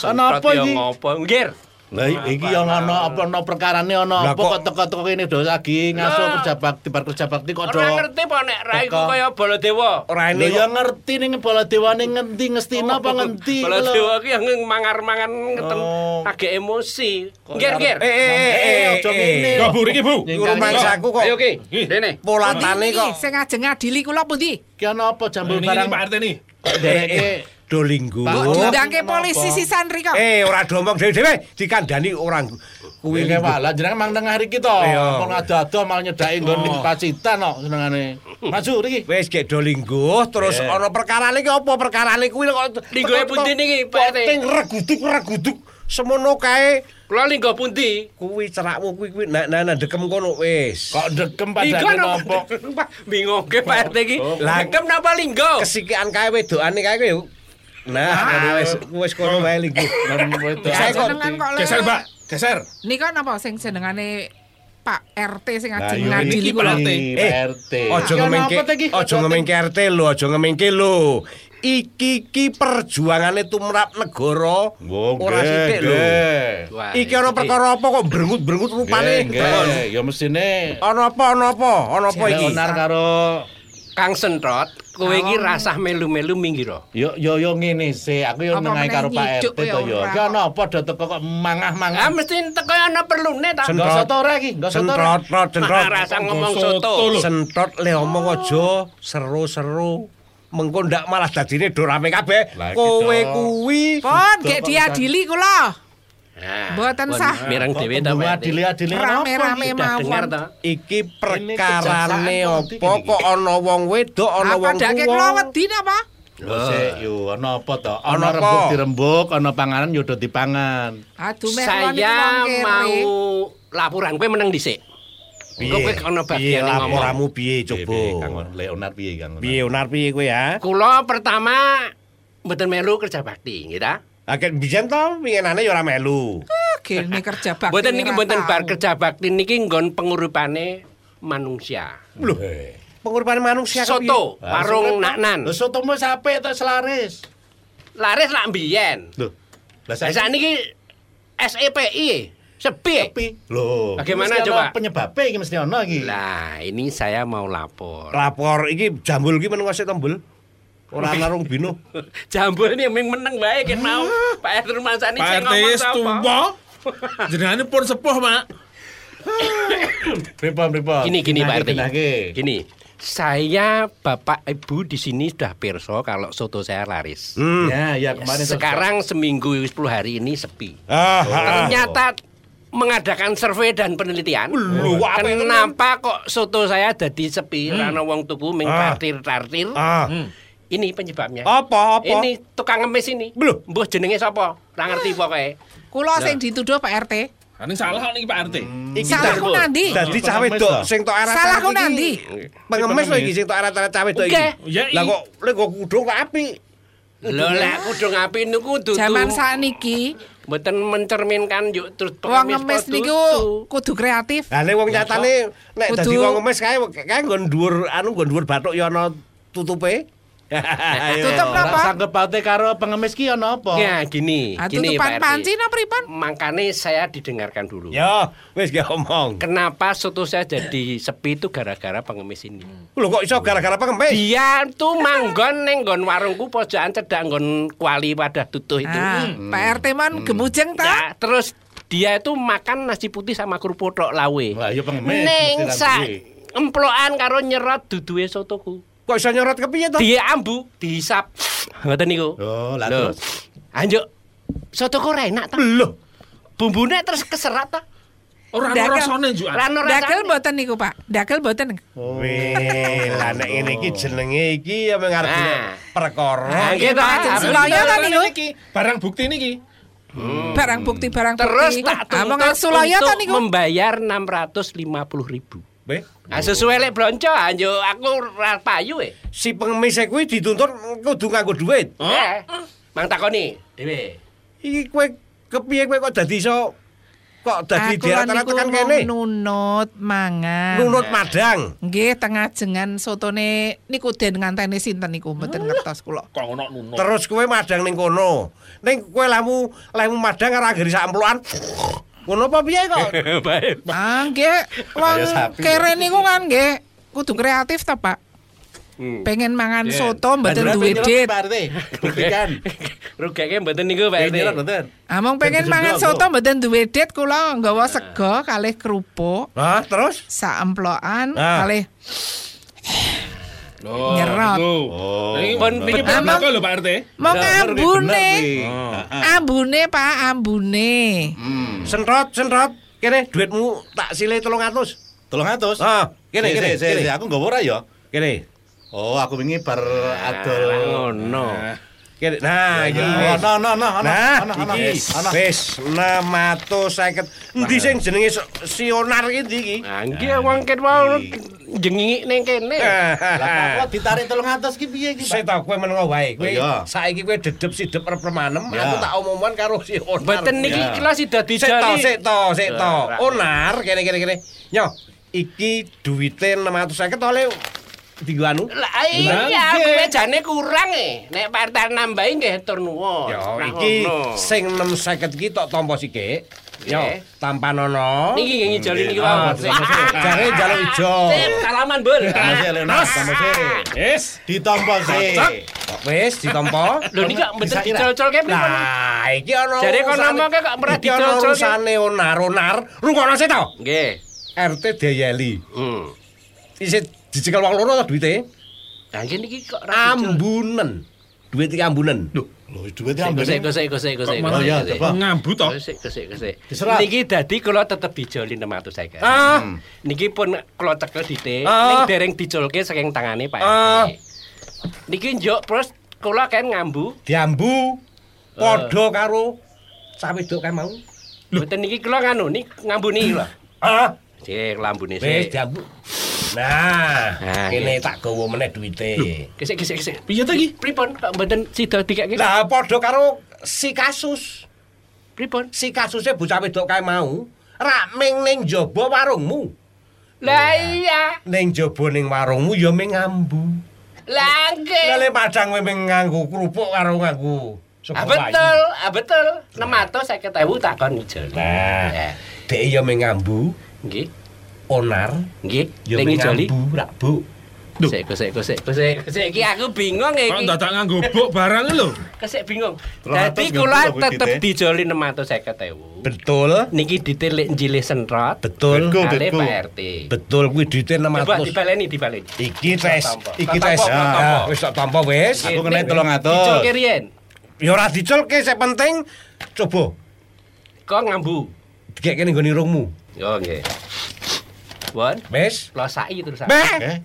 Ana apa iki? Ngopo? Nggih. Lah iki yang ana apa ana perkarane ana apa kok- teko-teko kene do lagi Lah. kerja bakti bar kerja bakti kok do. Ora ngerti apa nek rai ku kaya Baladewa. Ora ini ya ngerti ning Baladewane ngendi ngestina apa ngendi lho. Baladewa ki yang mangar-mangan ngeten Oh. agak emosi. Nggih, arep- nggih. Eh, eh, eh, eh, aja eh. ngene. Kok Bu iki, Bu? Rumah saku kok. Ayo ki. Dene. Polatane kok. sing ajeng ngadili kula pundi? Ki ana apa jambul barang Pak RT nih. dereke. Dolinggo. Oh. diundangke Kenapa? polisi sisan rika? Eh, ora domong dhewe-dhewe dikandani orang kuwi wae lah jenenge mang tengah iki to. Mau ngado-ado mal nyedaki nggon ning pacitan kok senengane. Maju iki. Wis gek dolinggo terus Yeah. ana perkara iki apa perkarane kuwi kok Linggoe pundi niki, Pak RT? Ting reguduk reguduk semono kae Kula linggo pundi? kuwi cerakmu kuwi kuwi nah nah nah, dekem kono wis. Kok dekem Iku padane ana- nopo? Pak, <laughs> Bingung ke Pak RT ki. Oh. Lah kem napa linggo? Kesikian kae wedokane kae kuwi Nah, wis wis kono wae. Ya, <laughs> jenengan kok Geser, Pak. Geser. Nika napa sing jenengane Pak RT sing ajeng ngadili iki? Pak RT. Eh, Iki ana ngemengke, iki? ojo ngemengke RT lho, ojo ngemengke lho. iki iki perjuangane tumrap negara. Oh, Ora sithik lho. Iki ana perkara apa kok brengut-brengut rupane? Ya mestine Ana apa ana apa? Ana apa iki? Leonar karo Kang Sentrot, kowe iki rasah melu-melu minggir. Yo yo yo ngene sih, aku yo Apa nengahi karo Pak RT to yo. ora Ki kok. ana apa do teko kok Ah mangah-mangah. mesti teko ana perlune ta. Enggak soto ora iki, enggak soto. ora. Sentrot, trot, sentrot. Ah, Rasa ngomong Soto. Sentrot le omong aja seru-seru. Mengko ndak malah dadine do rame kabeh. Iki Kowe kuwi Sudah, gek diadili kula. Nah, Mboten pun sah. Mireng Kok dhewe ta. Pak. adili-adili Rame-rame mawon. iki perkarane apa iki. kok ana wong wedok ana Apa wong dake kula tuwa. wedi napa? Lho sik yo ana apa to? Ana apa? rembug dirembug, ana panganan yo do dipangan. Aduh niku Saya mau laporan kowe meneng dhisik. Engko kowe ana Piye bagian ngomong. laporamu piye Piye, coba? Kang Leonar piye Kang? Piye onar piye kowe ya? Kula pertama mboten melu kerja bakti, nggih ta? Akeh biyen to winginane ya ora melu. Gene kerja bakti. Mboten niki ora mboten tau. bar kerja bakti niki nggon penguripane manusia. Lho, pengurban manusia kok piye? Soto, warung naknan. Lho sotomu sampe to selaris. Laris lak mbiyen. Lho. Lah sakniki SEPI sepi. Tapi lho, Bagaimana mesti coba? Penyebabnya iki mesti iki. Lah, ini saya mau lapor. Lapor iki jambul iki meneng sik tombol. Ora narung bino. <laughs> Jambul ini ming meneng bae ket mau. Pak RT Pak sing ngomong sapa? <laughs> Jenengane pun sepuh, Mak. Pripun pripun? Gini gini Pak RT. Gini. Saya Bapak Ibu di sini sudah perso kalau soto saya laris. Hmm. Ya, ya kemarin Sekarang seminggu 10 hari ini sepi. Ah, ah, ah. Ternyata mengadakan survei dan penelitian. Apa Kenapa kok soto saya jadi sepi? Rano wong tuku ming Ah. tartir-tartir. Ah. Ini penyebabnya. Apa apa? Ini tukang ngemis ini. Lho. Mbah jenenge sapa? Ora ngerti pokoke. Kula sing dituduh Pak RT. Ini salah nih Pak RT. Iki Salahku dak- nanti. Dadi Pengemis cawe dok to. sing tok arat. Salahku nanti. Pengemis lho iki sing tok arat-arat cawe dok iki. Ya, Lah kok lek kok kudu kok apik. Lho lek kudu ngapi niku dudu. Zaman sakniki mboten mencerminkan yuk terus wong ngemis kok niku kudu kreatif. Lah nek wong nyatane nek dadi wong ngemis kae kae nggon dhuwur anu nggon dhuwur bathuk ya ana tutupe. Tutup Lah napa? sanggup paute karo pengemis ki ana apa? Ya gini, Ah, gini Pak RT. panci napa pripun? Makanya saya didengarkan dulu. Ya, wis gak omong. Kenapa soto saya jadi sepi itu gara-gara pengemis ini. Lho kok iso gara-gara pengemis? Dia tuh manggon neng nggon warungku pojokan cedak nggon kuali wadah tutuh itu. Ah, Pak RT man gemujeng ta? Ya, terus dia itu makan nasi putih sama kerupuk tok lawe. Lah ya pengemis. Mesti sak emplokan karo nyerot duduhe sotoku. Kok iso nyorot kepiye to? Dia ambu, dihisap. Ngoten niku. Oh, lah Loh. terus. Anjuk. Sotoku ora enak ta? Lho, Bumbune terus keserat ta? Ora ana rasane Dagel rasane. mboten niku, Pak. Dagel mboten. Weh, lah nek ngene iki jenenge iki ya mengarep Nah. perkara. Nggih. Pak, jeneng Sulaya ta niku? Iki barang bukti niki. Barang bukti barang Terus bukti. tak Ah, tuntut ta untuk niku? membayar 650 ribu. Weh, Nah, sesuai lek blonco anjo aku ora payu e. si pengemis e kuwi dituntut kudu nganggo duit. Eh, Mang takoni dhewe. Iki kowe kepiye kowe kok dadi iso kok dadi niku tekan kene? nunut mangan. Nunut madang. Nggih, tengah jengan sotone niku den nganteni sinten niku mboten ngertos kula. Kok ono nunut. Terus kowe madang ning kono. Ning kowe lemu lemu madang karo anggere sak. Ngono apa piye kok? <laughs> Baik. Ah, nggih. Wong kere niku kan nggih kudu kreatif ta, Pak. Hmm. Pengen mangan soto mboten Berapa duwe dit. Buktikan. Rugeke mboten niku Pak RT. mboten? Among pengen Jadi mangan soto mboten duwe dit kula nggawa sego kalih kerupuk Hah, terus? sak emplokan Ah. kalih Loh, nyerot. Oh. Oh. Ini pun Pak RT. Mau ambune. Oh. Ah. Ambune, Pak, ambune. Hmm. Senrot, senrot. Kene duitmu tak sile 300. 300? Heeh. Kene, kene, kene. Aku nggawa ora ya. Kene. Oh, aku wingi bar ah, adol. Ngono. Ah. Nah, ya, iki. Ono, ono, ono, ono, ono. Iki. Wis 650. sing jenenge Sionar iki ndi iki? Nah, nggih wangket wae jengingi ning kene. Lah kok ditarik 300 ki piye iki, Pak? Saya kowe menawa wae. Kowe oh, saiki kowe dedep sidep arep remanem, aku tak omongan karo si Onar. Mboten niki kelas dadi jari. Sik to, sik to, sik to. Onar kene-kene kene. Yo iki duwite 650 oleh Dienggo anu. Lah iya kuwi jane kurang e. Nek Pak RT nambahi nggih tur nuwun. Ya Nah, iki sing 650 iki tok tampa sikik. Yo, tampanono. Niki nggih ngijoli niki Ah, wae. Jare jaluk ijo. Salaman, Bul. Tampa sih. Yes. Ditampa sih. Wis ditampa. Lho niki kok mboten ira. dicol-colke pripun? Nah, iki ana. Jare kon urusane- ngomongke kok ora Iki ana dicocol-colke. urusane onar-onar. Rungokno sik to. Nggih. RT diayeli. Hmm. Isih dicekel wong loro to duwite? Lah iki niki kok ora dicol. Ambunen. Duit iki ambunen. Loh, duitnya Sik, ambil. Gosek, gosek, gosek, gosek. malah ya, coba. Ngambu to. Gosek, gosek. Diserap. Niki dadi kula tetep dijoli 650. Ah, Niki pun kula cekel dite, Ah. ning dereng diculke saking tangane Pak Ah. RT. Niki njuk terus kula kan ngambu. diambu padha karo cah wedok kae mau. Mboten niki kula nganu, niki ngambu niki lho. Ah, Sik lambune wis sik. diambu. Nah, Nah, kene tak gawa meneh duwite. Gesek, gesek, gesek. Piye ta iki? Pripun kok mboten sida dikake? Lah padha karo si kasus. Pripun? Si kasusnya bocah wedok kae mau raming ning jaba warungmu. Lah iya. Ning jaba ning warungmu ya ming ngambu. Lah nggih. Lele padang kowe ming nganggo kerupuk karo nganggo Ah sego betul, ah betul. 650.000 tak kon ngijol. Nah, Ya. dhek ya ming ngambu, Nggih. Onar, Nggih, ya ngijoli. ngambu, rak bu. Gesek, gesek, gesek, gesek. Gesek iki aku bingung Kok iki. dadak nganggo buk barang lho. Kesek bingung. Dadi kula tetep Dite. dijoli 650.000. Betul, Niki ditilik njilih sentrot. betul, Betul. Kali. Pak RT. betul kuwi Coba 600. dibaleni, dibaleni. Iki tes, iki tes. Ah. Wis tak tampa wis. Aku kena Ning- 300. Diculke riyen. Ya ora diculke, sing penting coba Kok ngambu. dikek kene nggone irungmu. Yo nggih. Won, Wis. losaki terus. Beh, Eh,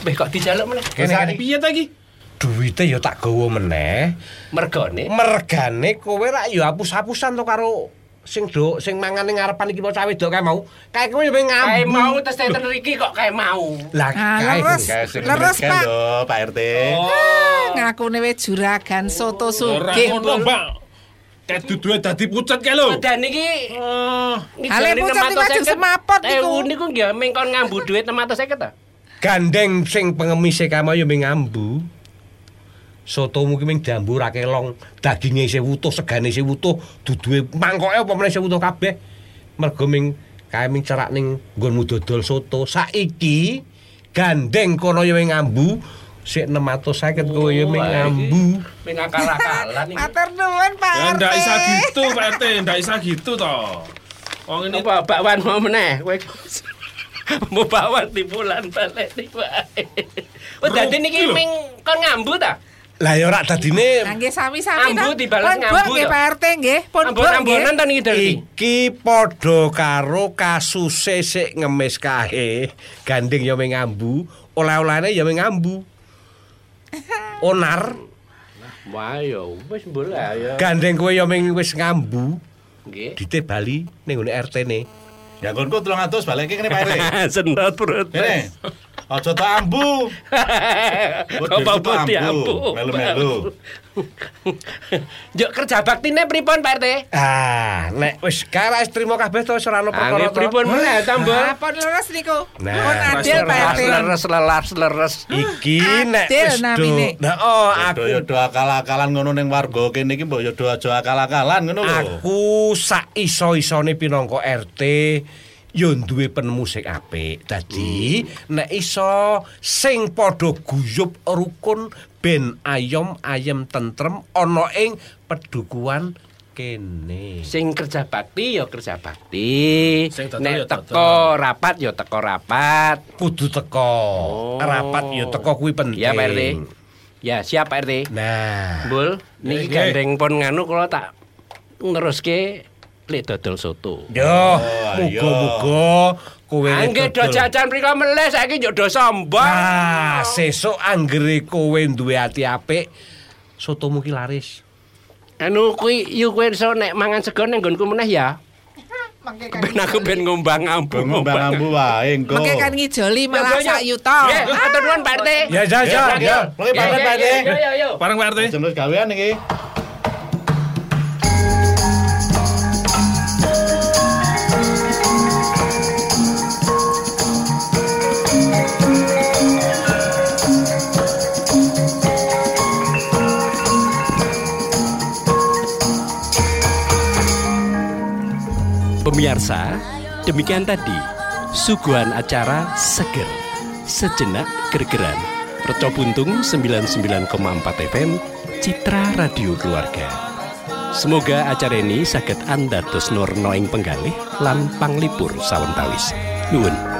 Beh kok dijaluk meneh? kene. Piye ta iki? Duite ya tak gawa meneh. Mergone. Mergane kowe rak ya hapus-hapusan to karo sing do sing mangan ning ngarepan iki bocah wedok kae mau. Kae kowe ya ngambu. Kae mau tes teten iki kok kae mau. Lah Ah, kae. leres. Pak. RT. Oh. Ngakune wis juragan soto Ora sugih. ngono. Kayak duduhe dadi pucet kae lho. Dan iki. Ale pucet niku ajeng semapot niku. Eh niku nggih ming kon ngambu duit 650 ta? Gandeng sing pengemise kae mau ya ming ngambu. Sotomu ki ming jambu ra kelong, daginge isih wutuh, segane isih wutuh, duduhe mangkoke apa meneh isih wutuh kabeh. Mergo ming kae ming cerak ning nggonmu dodol soto. Saiki gandeng kono ya ming ngambu. Sik 650 kowe ya ming ngambu. Ming akal-akalan iki. Matur nuwun Pak Ya RT. ndak isa gitu, Pak RT, ndak isa gitu toh. Wong ini Apa bakwan mau meneh kowe. Mau bakwan di bulan balik di wae. Oh dadi niki ming kon ngambu ta? Lah ya ora dadine Nah, nggih sami-sami Ambu ta. dibalas Pun ngambu nggih? Pak RT nggih. Pun. Ambon-ambonan to niki dadi. Iki padha karo kasuse sik ngemis kae. Gandeng ya ming ngambu, oleh-olehane ya ming ngambu. Onar, Wah yo wis ya. gandeng kowe ya ming wis ngambu, Nggih. dite bali ning ngene RT-ne. Ya nggonku 300 balik kene Pak RT. Senot perut. Kene. Aja tak <laughs> ambu. Apa apa diambu. Melu-melu. <laughs> Juk kerja baktine pripun Pak RT? Ah, nek wis kara wis trimo kabeh to wis ora ono perkara. Angge to. pripun meneh tambah? Ah, pun leres niku. Nah, adil Pak RT. Leres leres leres. Iki nek Adil wis do. Nah, oh Aku aku do akal-akalan ngono ning warga kene iki mbok ya do aja akal-akalan ngono lho. aku sak iso-isone pinangka RT yo duwe penemu sing apik. Dadi nek iso sing padha guyub rukun ben ayom ayem tentrem ana ing pedukuhan kene. Sing kerja bakti ya kerja bakti. Ya Nek teko rapat ya teko rapat. Kudu teko. Oh. Rapat yo teko kuwi penting. Ya Pak RT. Ya siap Pak RT. Nah, Bul, niki Nggih. gandeng pun nganu kula tak neruske lek dodol soto. yo ayo. muga-muga kowe Angge do jajan mriko meleh saiki yo do sombong. Ah, sesuk anggere kowe duwe ati apik, sotomu ki laris. Anu kuwi yu kowe iso nek mangan sego ning nggonku meneh ya. Ben aku ben ngombang ambu. Ngembang ambu wae engko. Mangke kan ngijoli malah sak yuta. Matur nuwun Pak RT. Ya, ya, ya, ya. Pak RT. Yo yo yo. Bareng Pak RT. Jeneng gawean iki. Pemirsa, demikian tadi suguhan acara Seger. Sejenak gergeran. Reco Buntung 99,4 FM Citra Radio Keluarga. Semoga acara ini saged anda dos nur noing penggalih lan panglipur sawentawis. Nuwun.